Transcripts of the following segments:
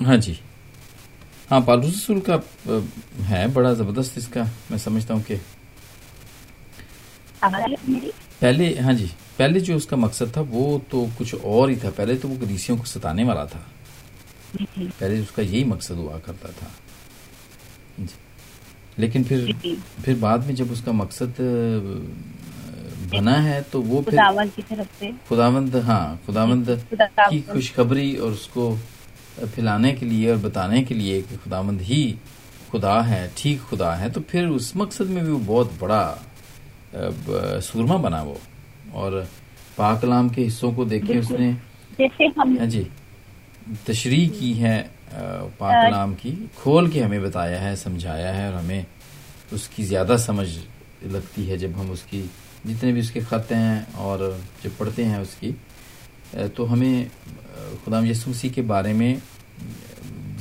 हाँ जी। हाँ पालूस रसूल का है बड़ा ज़बरदस्त इसका। मैं समझता हूँ कि पहले हाँ जी पहले जो उसका मकसद था वो तो कुछ और ही था। पहले तो वो कलीसियों को सताने वाला था। पहले उसका यही मकसद हुआ करता था। जी। लेकिन फिर फिर बाद में जब उसका मकसद बना है तो वो फिर खुदावन की तरफ़ से। खुदावंद हाँ खुदावंद खुदावंद। की खुशखबरी और उसको फैलाने के लिए और बताने के लिए कि खुदावंद ही खुदा है ठीक खुदा है तो फिर उस मकसद में भी वो बहुत बड़ा सूरमा बना वो। और पाकलाम के हिस्सों को देखे उसने। जैसे हम हाँ जी। तशरी की है अ, पाक अ, कलाम की। खोल के हमें बताया है समझाया है और हमें उसकी ज़्यादा समझ लगती है जब हम उसकी जितने भी उसके ख़त हैं और जब पढ़ते हैं उसकी। तो हमें अ, खुदाम यसु मसीह के बारे में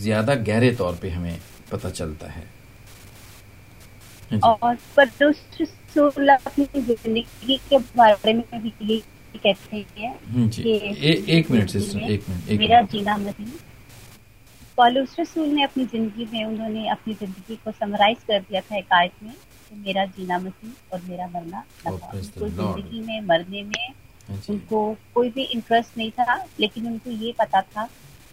ज़्यादा गहरे तौर पे हमें पता चलता है। हाँ और अपनी ज़िंदगी के बारे में भी कहते हैं हम्म, जी। कि ए, एक मिनट सिस्टर एक मिनट एक मेरा जीना मसीह। पॉलूस रसूल ने अपनी ज़िंदगी में उन्होंने अपनी ज़िंदगी को समराइज कर दिया था एक आयत में कि मेरा जीना मसीह और मेरा मरना Oh. ज़िंदगी में मरने में हाँ उनको कोई भी इंटरेस्ट नहीं था लेकिन उनको ये पता था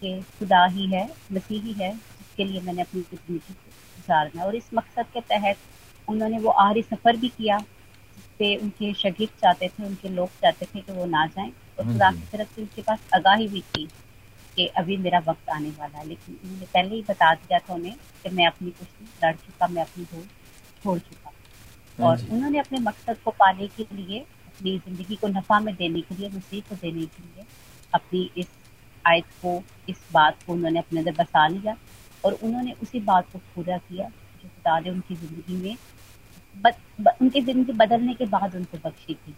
कि खुदा ही है मसीह ही है जिसके लिए मैंने अपनी ज़िंदगी गुजारना और इस मकसद के तहत उन्होंने वो आहरी सफ़र भी किया जिसपे उनके शगीद चाहते थे उनके लोग चाहते थे कि वो ना जाएँ। और हाँ खुदा की तरफ़ से उनके पास आगाही भी थी कि अभी मेरा वक्त आने वाला है। लेकिन उन्होंने पहले ही बता दिया था उन्हें कि मैं अपनी कुश्ती लड़ चुका मैं अपनी दौड़ छोड़ चुका। हाँ और उन्होंने अपने मकसद को पाने के लिए अपनी ज़िंदगी को नफा में देने के लिए मसीह को देने के लिए अपनी इस आयत को इस बात को उन्होंने अपने अंदर बसा लिया और उन्होंने उसी बात को पूरा किया जो खुदा ने उनकी ज़िंदगी में ब, ब, उनकी ज़िंदगी बदलने के बाद उनको बख्शी थी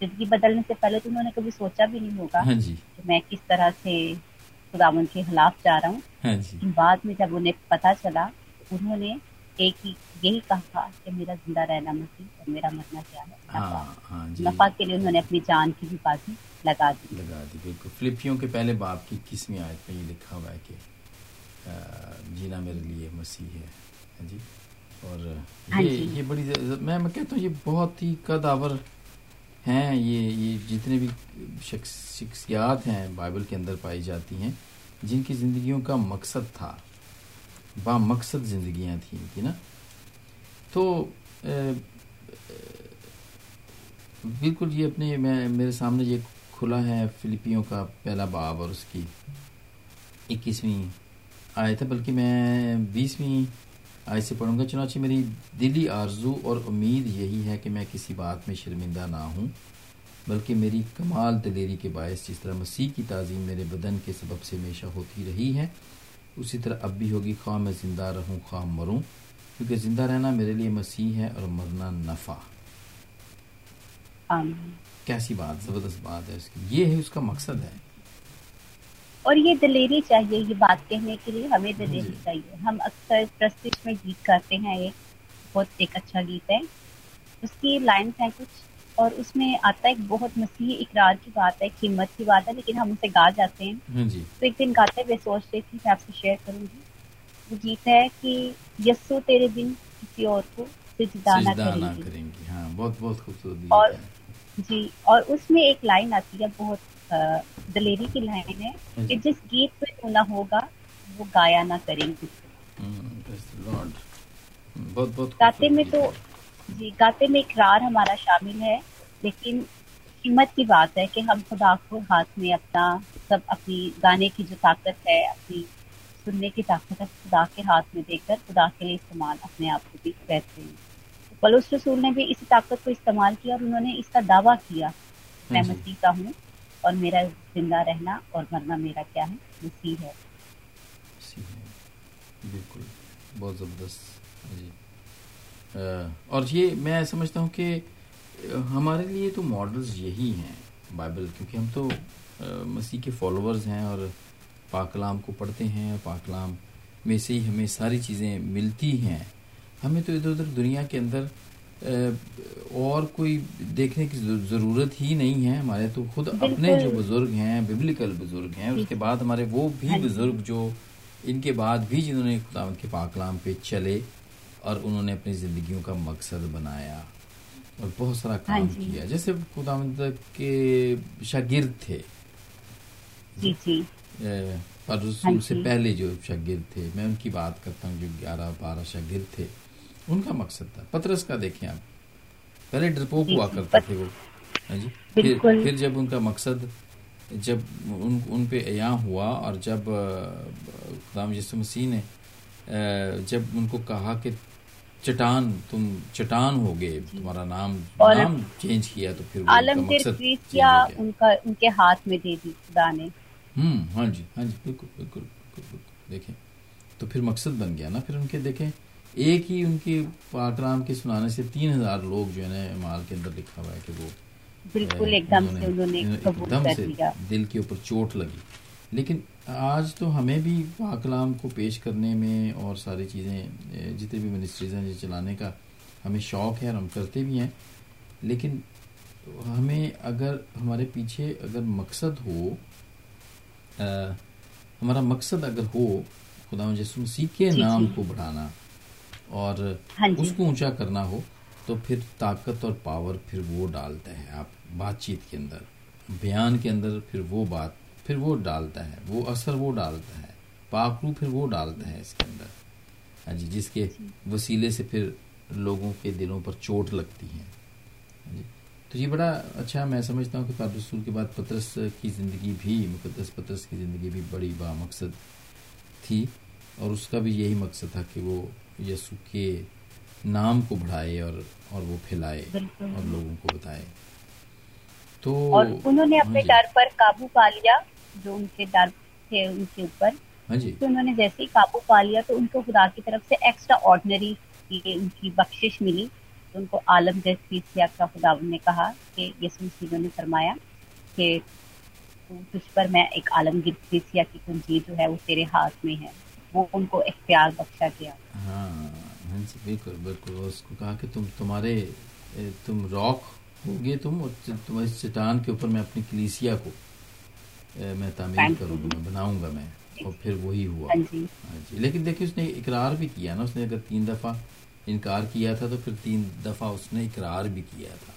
ज़िंदगी बदलने से पहले तो उन्होंने कभी सोचा भी नहीं होगा हाँ कि मैं किस तरह से खुदावन के खिलाफ जा रहा हूँ। हाँ बाद में जब उन्हें पता चला तो उन्होंने एक ही यही कहा कि मेरा ज़िंदा रहना मसीह और मेरा मरना क्या है? नफा। हाँ हाँ जी के लिए उन्होंने अपनी जान की भी बाजी लगा दी। लगा दी बिल्कुल। फिलिपियों के पहले बाप की किसवीं आयत में ये लिखा हुआ है कि जीना मेरे लिए मसीह है हाँ जी? और हाँ ये ये बड़ी मैं मैं कहता हूँ ये बहुत ही कदावर हैं ये ये जितने भी शख्स शख्सियात हैं बाइबल के अंदर पाई जाती हैं जिनकी ज़िंदगियों का मकसद था बा मकसद ज़िंदगियाँ थी इनकी ना? तो बिल्कुल ये अपने, मैं, मेरे सामने ये खुला है फिलिपियों का पहला बाब और उसकी इक्कीसवीं आयत है। बल्कि मैं बीसवीं आयत से पढ़ूँगा। चुनाची मेरी दिली आरज़ू और उम्मीद यही है कि मैं किसी बात में शर्मिंदा ना हूँ, बल्कि मेरी कमाल दलेरी के बायस जिस तरह मसीह की ताज़ीम मेरे बदन के सबब से हमेशा होती रही है, उसी तरह अब भी होगी। ख्वाह मैं ज़िंदा रहूँ, ख्वाह मरूँ। क्योंकि ज़िंदा रहना मेरे लिए मसीह है और मरना नफ़ा। कैसी बात ज़बरदस्त बात है उसकी ये है उसका मकसद है। और ये दलेरी चाहिए ये बात कहने के लिए हमें दलेरी चाहिए। हम अक्सर प्रस्तिश में गीत गाते हैं एक बहुत एक अच्छा गीत है। उसकी लाइन्स हैं कुछ और उसमें आता है एक बहुत मसीह इकरार की बात है कीमत की बात है लेकिन हम उसे गा जाते हैं। हाँ जी। तो एक दिन गाते हुए सोच रही थी मैं आपसे शेयर करूँगी। गीत है कि यस्सु तेरे बिन किसी और को सिजदा ना सिजदा ना करेंगे। करेंगे हाँ बहुत बहुत खूबसूरत गीत और है। जी और उसमें एक लाइन आती है बहुत दलेरी की लाइन है कि जिस गीत पे तू होगा वो गाया ना करेंगे। हम्म. हम्म, बहुत बहुत गाते में तो जी गाते में इकरार हमारा शामिल है लेकिन हिम्मत की बात है कि हम खुदा को हाथ में अपना सब अपनी गाने की जो ताकत है अपनी सुनने की ताकत है खुदा के हाथ में देकर खुदा के लिए इस्तेमाल अपने आप को भी करते हैं। तो पलूस रसूल ने भी इसी ताकत को इस्तेमाल किया और उन्होंने इसका दावा किया। मैं हाँ मसीह का हूँ और मेरा ज़िंदा रहना और मरना मेरा क्या है? मसीह है। बिल्कुल। बहुत ज़बरदस्त। जी। और ये मैं समझता हूँ कि हमारे लिए तो मॉडल्स यही हैं बाइबल क्योंकि हम तो मसीह के फॉलोअर्स हैं और पाकलाम को पढ़ते हैं पाकलाम में से ही हमें सारी चीज़ें मिलती हैं। हमें तो इधर उधर दुनिया के अंदर और कोई देखने की ज़रूरत ही नहीं है। हमारे तो खुद अपने जो बुज़ुर्ग हैं बिब्लिकल बुज़ुर्ग हैं उसके बाद हमारे वो भी हाँ बुज़ुर्ग जो इनके बाद भी जिन्होंने खुदावंद के पाकलाम पे चले और उन्होंने अपनी जिंदगियों का मकसद बनाया और बहुत सारा हाँ काम किया। जैसे खुदावंद के शागिर्द थे। जी जी। पर हाँ से पहले जो शागिर्द थे मैं उनकी बात करता हूँ जो ग्यारह बारह शागिर्द थे उनका मकसद था। पतरस का देखें आप पहले डरपोक हुआ करते थे वो। हाँ जी। फिर फिर जब उनका मकसद जब उन उन पे अया हुआ और जब खुदाम यीशु मसीह ने जब उनको कहा कि चटान तुम चटान हो गए तुम्हारा नाम नाम चेंज किया तो फिर वो उनका। उनका उनके हाथ में दे दी खुदा ने। हाँ जी हाँ जी बिल्कुल बिल्कुल बिल्कुल बिल्कुल देखें। तो फिर मकसद बन गया ना फिर उनके देखें एक ही उनके पाकराम के सुनाने से तीन हज़ार लोग जो है ना माल के अंदर लिखा हुआ है कि वो बिल्कुल एकदम से उन्होंने एकदम से दिल के ऊपर चोट लगी। लेकिन आज तो हमें भी पाकलाम को पेश करने में और सारी चीज़ें जितने भी मिनिस्ट्रीज हैं चलाने का हमें शौक है और हम करते भी हैं लेकिन हमें अगर हमारे पीछे अगर मकसद हो हमारा मकसद अगर हो खुदा यसु मसीह के जी, नाम जी। को बढ़ाना और हाँ उसको ऊँचा करना हो तो फिर ताकत और पावर फिर वो डालता है आप बातचीत के अंदर। बयान के अंदर फिर वो बात फिर वो डालता है वो असर वो डालता है पाकरू फिर वो डालता है इसके अंदर। हाँ जी जिसके वसीले से फिर लोगों के दिलों पर चोट लगती है। हाँ जी। तो ये बड़ा अच्छा मैं समझता हूँ कि पाक रसूल के बाद पतरस की ज़िंदगी भी मुकदस पतरस की ज़िंदगी भी बड़ी बामकसद थी और उसका भी यही मकसद था कि वो यसु के नाम को बढ़ाए और और वो फैलाए और लोगों को बताए। तो और उन्होंने अपने हाँ डर पर काबू पा लिया जो उनके डर थे उनके ऊपर। हाँ जी। तो उन्होंने जैसे ही काबू पा लिया तो उनको खुदा की तरफ़ से एक्स्ट्रा ऑर्डिनरी उनकी बख्शिश मिली। तो उनको आलम जैसिया का खुदा ने कहा कि यीशु मसीह ने फरमाया कि तुझ पर मैं एक आलमगीर क्रीसिया की कुंजी जो है वो तेरे हाथ में है। वो उनको इख्तियार बख्शा गया। हाँ हाँ जी बिल्कुल बिल्कुल। उसको कहा कि तुम तुम्हारे तुम रॉक होगे तुम और तुम्हारी चट्टान के ऊपर मैं अपनी कलीसिया को मैं तामीर. करूँगा मैं बनाऊँगा मैं और फिर वही हुआ। हाँ हाँ जी लेकिन देखिए उसने इकरार भी किया ना उसने अगर तीन दफ़ा इनकार किया था तो फिर तीन दफ़ा उसने इकरार भी किया था।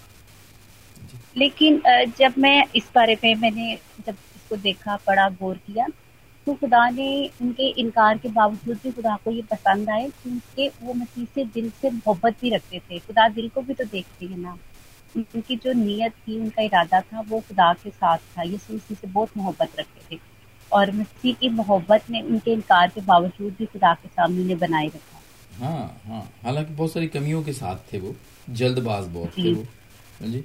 लेकिन जब मैं इस बारे में मैंने जब इसको देखा, पढ़ा, गौर किया तो खुदा ने उनके इनकार के बावजूद भी खुदा को ये पसंद आए क्योंकि वो मसीह से दिल से मोहब्बत भी रखते थे। खुदा दिल को भी तो देखते हैं ना। उनकी जो नीयत थी, उनका इरादा था, वो खुदा के साथ था। ये मसीह से बहुत मोहब्बत रखते थे। और मसीह की मोहब्बत ने उनके इनकार के बावजूद भी खुदा के सामने बनाए रखा। हाँ हाँ। हालाँकि बहुत सारी कमियों के साथ थे वो। जल्दबाज बहुत थे वो। हाँ जी।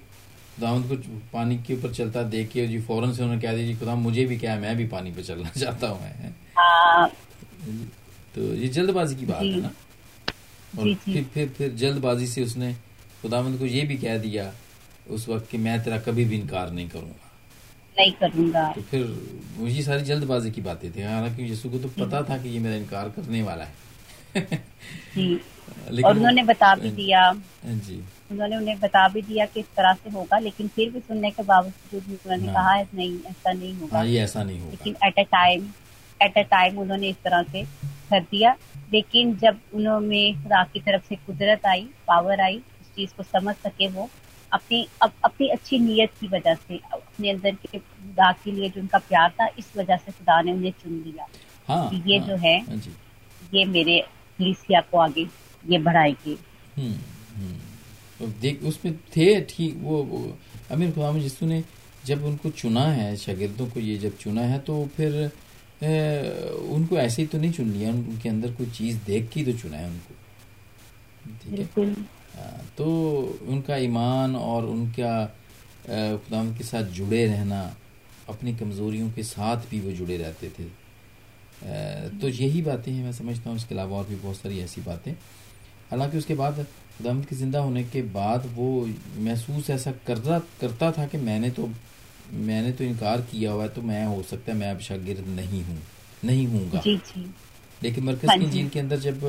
खुदावंद को पानी के ऊपर चलता देख के जी फ़ौरन से उन्होंने कह दिया जी खुदा मुझे भी क्या है? मैं भी पानी पे चलना चाहता हूँ मैं हाँ? तो ये जल्दबाजी की बात है ना? और। फिर फिर फिर जल्दबाजी से उसने खुदावंद को ये भी कह दिया उस वक्त कि मैं तेरा कभी भी इनकार नहीं करूँगा। नहीं करूँगा। तो फिर ये सारी जल्दबाजी की बातें थी। हालाँकि यीशु को तो पता था कि ये मेरा इनकार करने वाला है। जी और उन्होंने बता भी दिया। हाँ जी। उन्होंने उन्हें बता भी दिया कि इस तरह से होगा लेकिन फिर भी सुनने के बावजूद उन्होंने हाँ। कहा नहीं ऐसा नहीं होगा। हाँ ये ऐसा नहीं होगा। लेकिन at a time at a time उन्होंने इस तरह से कर दिया। लेकिन जब उन्होंने खुदा की तरफ़ से कुदरत आई पावर आई उस चीज़ को समझ सके वो अपनी अप, अपनी अच्छी नीयत की वजह से अपने अंदर के खुदा के लिए जो उनका प्यार था इस वजह से खुदा ने उन्हें चुन लिया। हाँ ये हाँ, जो है हाँ जी। ये मेरे कलीसिया को आगे ये बढ़ाएगी हम्म हम्म। तो देख उसमें थे ठीक वो, वो अमीर खुदाम यीशु ने जब उनको चुना है शागिर्दों को ये जब चुना है तो फिर ए, उनको ऐसे ही तो नहीं चुन लिया उनके अंदर कोई चीज़ देख के तो चुना है उनको। ठीक है? तो उनका ईमान और उनका खुदाम के साथ जुड़े रहना अपनी कमज़ोरियों के साथ भी वो जुड़े रहते थे। तो यही बातें हैं मैं समझता हूँ इसके अलावा और भी बहुत सारी ऐसी बातें। हालाँकि उसके बाद खुदाम के ज़िंदा होने के बाद वो महसूस ऐसा करता करता था कि मैंने तो मैंने तो इनकार किया हुआ है तो मैं हो सकता है मैं अब शागिर्द नहीं हूँ नहीं हूँगा लेकिन मरकज हाँ की जी। के अंदर जब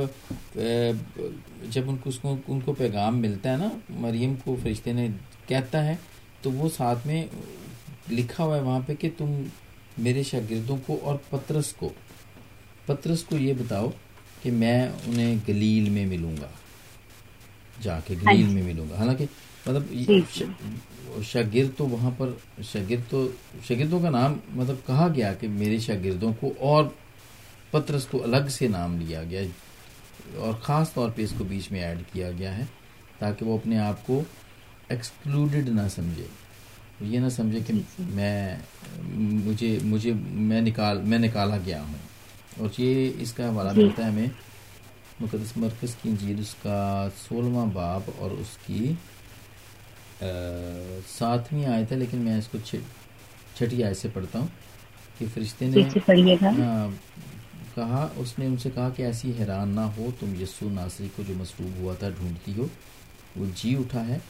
जब उनको उसको उनको पैगाम मिलता है ना मरियम को फरिश्ते ने कहता है तो वो साथ में लिखा हुआ है वहाँ पे कि तुम मेरे शागिर्दों को और पत्रस को पत्रस को ये बताओ कि मैं उन्हें गलील में मिलूँगा जाके गलील में मिलूँगा। हालाँकि मतलब शागिर तो वहाँ पर शागिर तो शागिर्दों का नाम मतलब कहा गया कि मेरे शागिर्दों को और पत्रस को अलग से नाम लिया गया और ख़ास तौर पे इसको बीच में ऐड किया गया है ताकि वो अपने आप को एक्सक्लूडेड ना समझे। ये ना समझे कि मैं मुझे मुझे मैं निकाल मैं निकाला गया हूँ। और ये इसका हवाला मिलता है हमें मुकदस मरकज़ की इंजील उसका सोलवा बाब और उसकी सातवीं आयत है लेकिन मैं इसको छठी आयत से पढ़ता हूँ कि फरिश्ते ने हाँ, कहा उसने उनसे कहा कि ऐसी हैरान ना हो तुम यस्सु नासरी को जो मसलूब हुआ था ढूंढती हो वो जी उठा है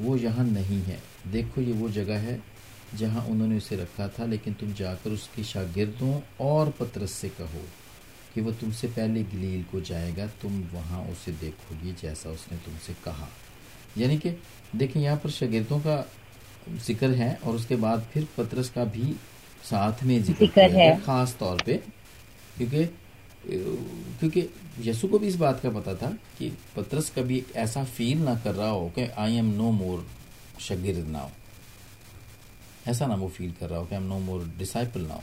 वो यहाँ नहीं है देखो ये वो जगह है जहाँ उन्होंने उसे रखा था लेकिन तुम जाकर उसके शागिर्दों और पत्रस से कहो कि वह तुमसे पहले गलील को जाएगा तुम वहाँ उसे देखोगी जैसा उसने तुमसे कहा। यानी कि देखिए यहाँ पर शागिर्दों का ज़िक्र है और उसके बाद फिर पत्रस का भी साथ में ज़िक्र है। खास तौर पे क्योंकि क्योंकि यसु को भी इस बात का पता था कि पत्रस कभी ऐसा फील ना कर रहा हो कि आई एम नो मोर शगिर नाउ ऐसा ना वो फील कर रहा हो कि I am no more disciple now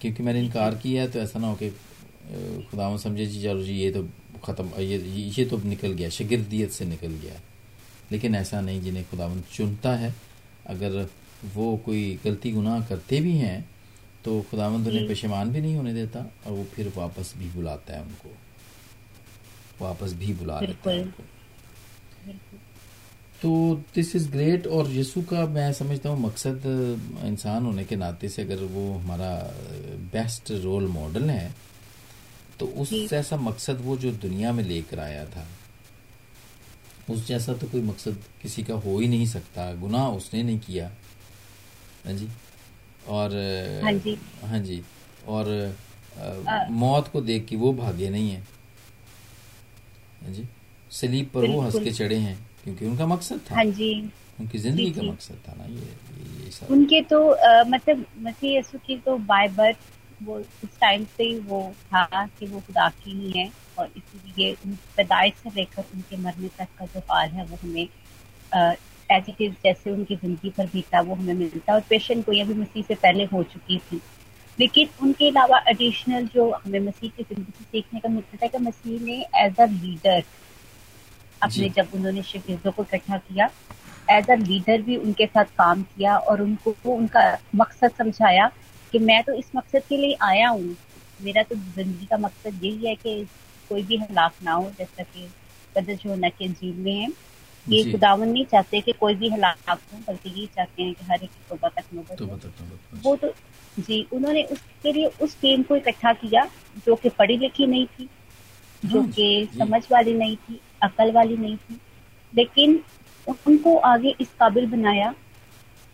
क्योंकि मैंने इनकार किया है तो ऐसा ना हो कि खुदा समझे जी चलो जी ये तो ख़त्म ये ये तो निकल गया शगिरदियत से निकल गया लेकिन ऐसा नहीं जिन्हें खुदावन चुनता है। अगर वो कोई गलती गुनाह करते भी हैं तो खुदावंद उन्हें पेशेमान भी नहीं होने देता और वो फिर वापस भी बुलाता है उनको। वापस भी बुला लेता है उनको। तो दिस इज़ ग्रेट और यीशु का मैं समझता हूँ मकसद इंसान होने के नाते से अगर वो हमारा बेस्ट रोल मॉडल है तो उस जैसा मकसद वो जो दुनिया में लेकर आया था उस जैसा तो कोई मकसद किसी का हो ही नहीं सकता गुनाह उसने नहीं किया। हाँ जी? और हाँ जी। हाँ जी। और आ, मौत को देख के वो भागे नहीं है। हाँ जी? सलीब पर वो हंस के चढ़े हैं। क्योंकि उनका मकसद था। हाँ जी। उनकी ज़िंदगी का मकसद था ना ये ये सब। उनके तो आ, मतलब मसीह यीशु की तो बाय बर्थ वो उस टाइम से ही वो था कि वो खुदा की ही है और इसीलिए पैदाइश से लेकर उनके मरने तक का जो हाल है वो हमें एज इट इज़ जैसे उनकी ज़िंदगी पर बीता वो हमें मिलता और पेशेंट को यह भी मसीह से पहले हो चुकी थी। लेकिन उनके अलावा एडिशनल जो हमें मसीह की ज़िंदगी से सीखने का मिलता था कि मसीह ने एज अ लीडर अपने जब उन्होंने शिविरों को इकट्ठा किया एज अ लीडर भी उनके साथ काम किया और उनको उनका मकसद समझाया कि मैं तो इस मकसद के लिए आया हूँ। मेरा तो ज़िंदगी का मकसद यही है कि कोई भी हलाक ना हो जैसा कि कदर जो न के जीव में है। ये खुदावन नहीं चाहते कि कोई भी हलाक हो बल्कि ये चाहते हैं कि हर एक तोबा तक नौबत वो तो जी उन्होंने उसके लिए उस टीम को इकट्ठा किया जो कि पढ़ी लिखी नहीं थी जो हाँ, कि समझ वाली नहीं थी। अकल वाली नहीं थी। लेकिन उनको आगे इस काबिल बनाया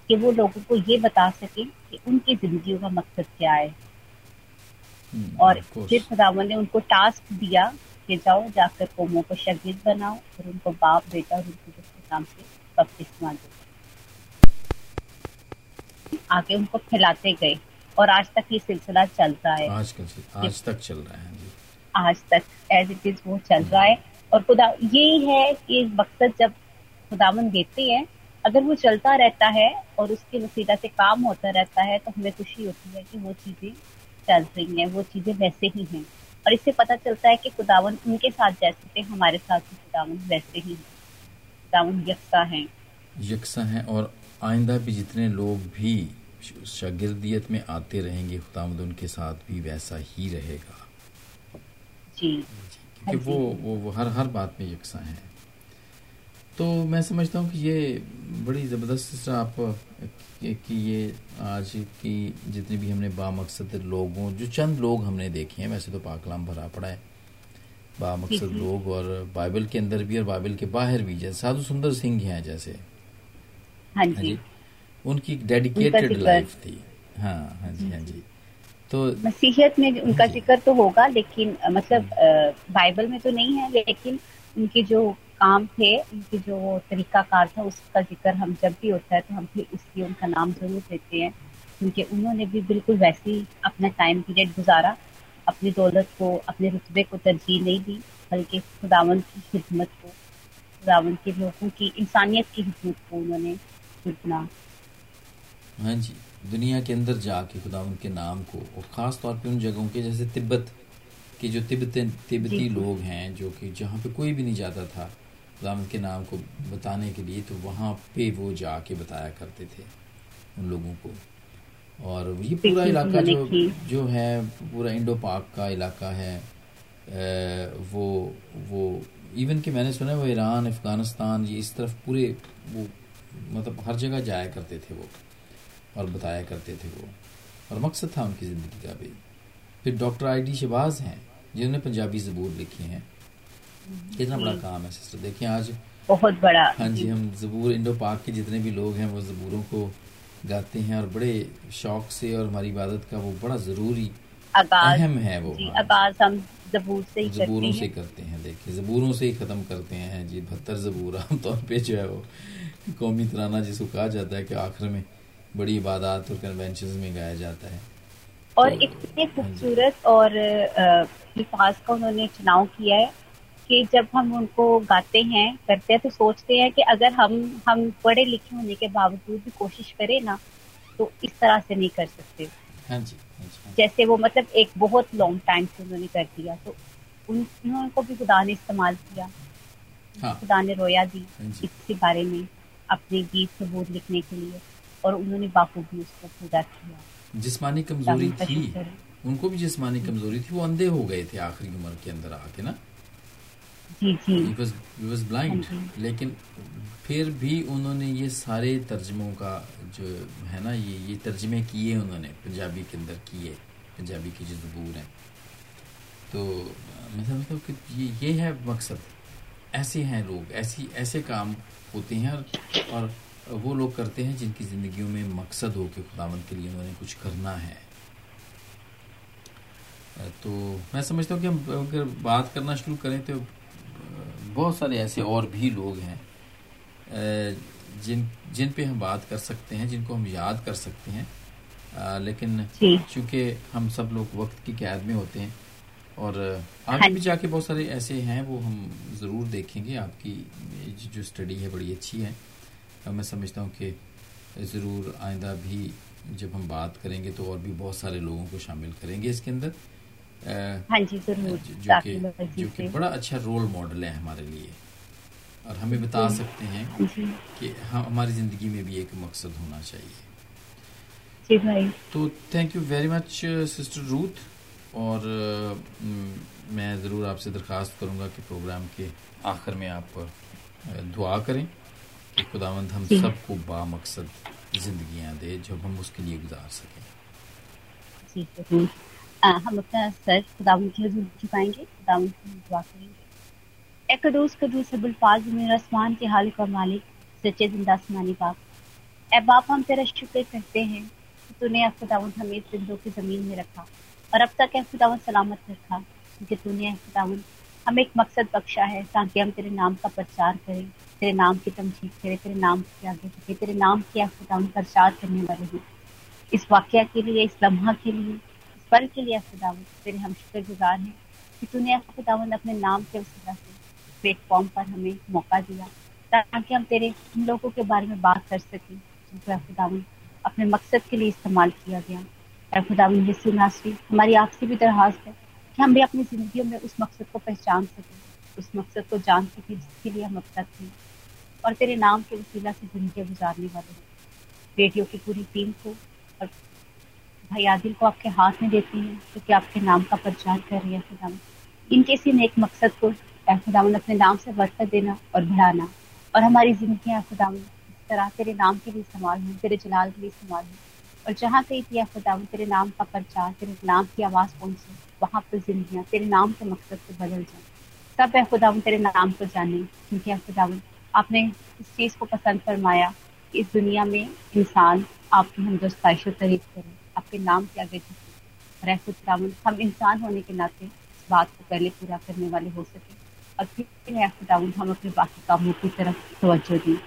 कि वो लोगों को ये बता सके कि उनकी ज़िंदगी का मकसद क्या है। Hmm, और फिर खुदावन ने उनको टास्क दिया कि जाओ जाकर कौमों को शगीद बनाओ और उनको बाप बेटा और उनको नाम से बपतिस्मा दो। आगे उनको खिलाते गए और आज तक ये सिलसिला चल रहा है। आज, आज तक चल रहा है आज तक एज इट इज़ वो चल रहा है। और खुदा यही है कि मकसद जब खुदावन देते हैं अगर वो चलता रहता है और उसके वसीला से काम होता रहता है तो हमें खुशी होती है कि वो चीज़ें चल रही हैं वो चीज़ें वैसे ही हैं। और इससे पता चलता है कि खुदावन उनके साथ जैसे थे हमारे साथ भी खुदावन वैसे ही हैं। खुदावन यकसा हैं। यकसा हैं और आइंदा भी जितने लोग भी शागिर्दियत में आते रहेंगे खुदावंद उनके साथ भी वैसा ही रहेगा। जी। क्योंकि वो वो वो हर हर बात में यकसा है। तो मैं समझता हूँ कि ये बड़ी ज़बरदस्त आप कि ये आज की जितनी भी हमने बामकसद लोगों जो चंद लोग हमने देखे हैं वैसे तो पाकलाम भरा पड़ा है। बामकसद लोग और बाइबल के अंदर भी और बाइबल के बाहर भी जैसे साधु सुंदर सिंह हैं जैसे। हाँ, हाँ जी। उनकी डेडिकेटेड लाइफ थी। हाँ हाँ जी हाँ जी। तो मसीहियत में उनका ज़िक्र तो होगा लेकिन मतलब बाइबल में तो नहीं है लेकिन उनके जो काम थे उनकी जो तरीकाकार था उसका ज़िक्र हम जब भी होता है तो हम फिर इसलिए उनका नाम ज़रूर देते हैं। क्योंकि उन्होंने भी बिल्कुल वैसे ही अपना टाइम पीरियड गुजारा अपनी दौलत को अपने रुतबे को तरजीह नहीं दी बल्कि खुदावन की खिदमत को खुदावन के लोगों की इंसानियत की खिदमत को उन्होंने चुना हाँ जी। दुनिया के अंदर जाके खुदा उनके नाम को और ख़ास तौर पे उन जगहों के जैसे तिब्बत के जो तिब्बत तिब्बती लोग हैं जो कि जहाँ पे कोई भी नहीं जाता था खुदा उनके नाम को बताने के लिए तो वहाँ पे वो जाके बताया करते थे उन लोगों को। और ये पूरा इलाका जो जो है पूरा इंडो पाक का इलाका है वो वो इवन कि मैंने सुना वो ईरान अफ़गानिस्तान ये इस तरफ़ पूरे वो मतलब हर जगह जाया करते थे वो। और बताया करते थे वो। और मकसद था उनकी ज़िंदगी का भी। फिर डॉक्टर आई डी शबाज हैं जिन्होंने पंजाबी ज़बूर लिखी हैं। कितना बड़ा काम है सिस्टर। देखिए आज बहुत बड़ा। हाँ जी हम ज़बूर इंडो पाक के जितने भी लोग हैं वो ज़बूरों को गाते हैं और बड़े शौक से और हमारी इबादत का वो बड़ा ज़रूरी अहम है वो। आगाज़ हम जबूर से ही जबूरों से करते हैं देखिए। जबूरों से ही ख़त्म करते हैं जी बहत्तर जबूर आमतौर पे जो है वो कौमी तराना जिसको कहा जाता है कि आखिर में बड़ी इबादत और कन्वेंशन में गाया जाता है। और तो, इतने हाँ खूबसूरत और अल्फाज का उन्होंने चुनाव किया है कि जब हम उनको गाते हैं करते हैं तो सोचते हैं कि अगर हम हम पढ़े लिखे होने के बावजूद भी कोशिश करें ना तो इस तरह से नहीं कर सकते। हाँ जी, हाँ जी, जैसे वो मतलब एक बहुत लॉन्ग टाइम से उन्होंने कर दिया तो उन्होंने को भी खुदा ने इस्तेमाल किया। हाँ, खुदा ने रोया दी हाँ इसके बारे में अपने गीत सबूत लिखने के लिए। और उन्होंने बाखूबी उसको पूरा किया। जिस्मानी कमज़ोरी थी। उनको भी जिस्मानी कमज़ोरी थी। वो अंधे हो गए थे आखिरी उम्र के अंदर आके ना? जी जी। वॉज़ ब्लाइंड लेकिन फिर भी उन्होंने ये सारे तर्जमों का जो है ना ये ये तर्जमे किए उन्होंने पंजाबी के अंदर किए पंजाबी की जो जबूर हैं। तो मैं समझता हूँ कि ये ये है मकसद। ऐसे हैं लोग ऐसी ऐसे काम होते हैं और वो लोग करते हैं जिनकी ज़िंदगियों में मकसद हो कि खुदावंत के लिए उन्होंने कुछ करना है। तो मैं समझता हूँ कि हम अगर बात करना शुरू करें तो बहुत सारे ऐसे और भी लोग हैं जिन जिन पे हम बात कर सकते हैं जिनको हम याद कर सकते हैं। लेकिन चूँकि हम सब लोग वक्त की कैद में होते हैं और आगे हाँ भी जाके बहुत सारे ऐसे हैं वो हम ज़रूर देखेंगे। आपकी जो स्टडी है बड़ी अच्छी है। मैं समझता हूँ कि ज़रूर आइंदा भी जब हम बात करेंगे तो और भी बहुत सारे लोगों को शामिल करेंगे इसके अंदर। हाँ जी ज़रूर जो कि जो कि बड़ा अच्छा रोल मॉडल है हमारे लिए। और हमें बता सकते हैं हाँ कि हम हमारी ज़िंदगी में भी एक मकसद होना चाहिए। जी भाई। तो thank you very much sister Ruth और मैं ज़रूर आपसे दरख्वास्त करूँगा कि प्रोग्राम के आखिर में आप दुआ करें। खुदावंद हम सबको बामकसद जिंदगियाँ दे जब हम उसके लिए गुजार सकें। हम अपना सर खुदावंद की हजूर झुकाएँगे खुदावंद की दुआ करेंगे। कदूस अबुलफाज के मालिक सच्चे ज़िंदा आसमानी बाप। ए बाप हम तेरा शुक्र करते हैं कि तूने खुदावंद हमें जिंदों की ज़मीन में रखा और अब तक खुदावंद सलामत रखा क्योंकि तूने खुदावंद हमें एक मकसद बख्शा है ताकि हम तेरे नाम का प्रचार करें, तेरे नाम की तमजीद करे, तेरे नाम के आगे बढ़े, तेरे नाम के खुदावन प्रचार करने वाले हैं। इस वाक्य के लिए, इस लम्हा के लिए, इस पल के लिए खुदावन तेरे हम शुक्रगुजार हैं कि तूने खुदावन अपने नाम के वसीला से प्लेटफॉर्म पर हमें मौका दिया ताकि हम तेरे उन लोगों के बारे में बात कर सकें जिनको खुदावन अपने मकसद के लिए इस्तेमाल किया गया। खुदावन यीशु नासरी हमारी आपसे भी दरखास्त है। कि हम भी अपनी ज़िंदगी में उस मकसद को पहचान सकें, उस मकसद को जान सकें जिसके लिए हम अब तक थे और तेरे नाम के वसीला से ज़िंदगी गुजारने वाले रेडियो की पूरी टीम को और भाई आदिल को आपके हाथ में देती हैं, क्योंकि आपके नाम का प्रचार कर रही है खुदाम इनके इसी नेक मकसद को खुदावन, अपने नाम से बरकत देना और बढ़ाना। और हमारी ज़िंदगी खुदावन, इस तरह तेरे नाम के लिए इस्तेमाल हो, तेरे जलाल के लिए इस्तेमाल हो। और जहाँ कहीं थी खुदावन तेरे नाम का प्रचार, तेरे नाम की आवाज़ पहुँचे, वहाँ पर जिंदगियाँ तेरे नाम के मकसद से बदल जाए। सब है खुदावन तेरे नाम को जाने। क्योंकि खुदावन आपने इस चीज़ को पसंद फरमाया कि इस दुनिया में इंसान आपकी हम ख्वाहिश तारीफ़ करें, आपके नाम के आगे झुके। खुदावन हम इंसान होने के नाते इस बात को पहले पूरा करने वाले हो सके। और फिर है खुदावन हम अपने बाकी कामों की तरफ़ तवज्जो दें।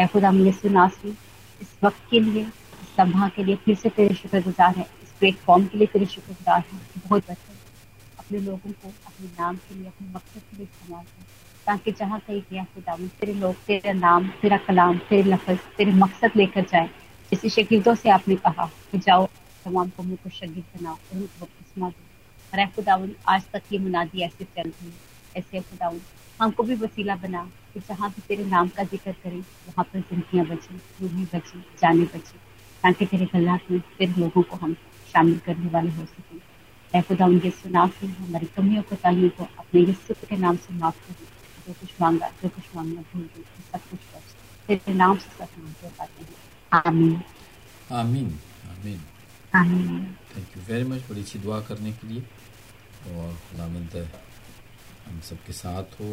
है खुदावन यीशु नासरी इस वक्त के लिए लम्हा के लिए फिर से तेरे शुक्रगुजार है। इस प्लेटफॉर्म के लिए तेरे शुक्रगुजार है। बहुत बेहतर अपने लोगों को, अपने नाम के लिए, अपने मकसद के लिए इस्तेमाल करें। ताकि जहाँ कहीं गया खुदावन तेरे लोग, तेरा नाम, तेरा कलाम, तेरे लफज, तेरे मकसद लेकर जाए। जैसे शकीदों से आपने कहा कि जाओ, तमाम कौमों को शहीद बनाओ और बपतिस्मा दो। और खुदावन आज तक ये मुनादी ऐसे चल रही है। ऐसे खुदावन हमको भी वसीला बना कि जहाँ भी तेरे नाम का ज़िक्र करें, वहाँ पर जिंदगियाँ बचें, रूहें बची, जाने बची। ताकि तेरे गल्लात में तेरे लोगों को हम शामिल करने वाले हो सकें। ऐ खुदा उनके सुनाव से हमारी कमियों को तालियों को अपने यस्सु के नाम से माफ़ कर। जो कुछ मांगा जो कुछ मांगना भूल गई सब कुछ बच तेरे नाम से सब मांगते पाते हैं। आमीन। आमीन आमीन। आमीन। थैंक यू वेरी मच बड़ी अच्छी दुआ करने के लिए। और खुदावंद हम सबके साथ हो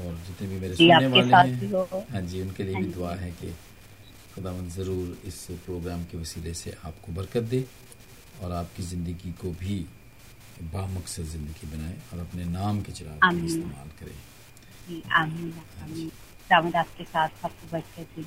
और जितने भी मेरे सुनने वाले हैं। हाँ। जी उनके लिए हाँ भी दुआ है कि खुदावंद ज़रूर इस प्रोग्राम के वसीले से आपको बरकत दे और आपकी ज़िंदगी को भी बामकसद ज़िंदगी बनाए और अपने नाम के चिराग का इस्तेमाल करें। आमीन। आमीन दावत आपके साथ आपको बरकत दे।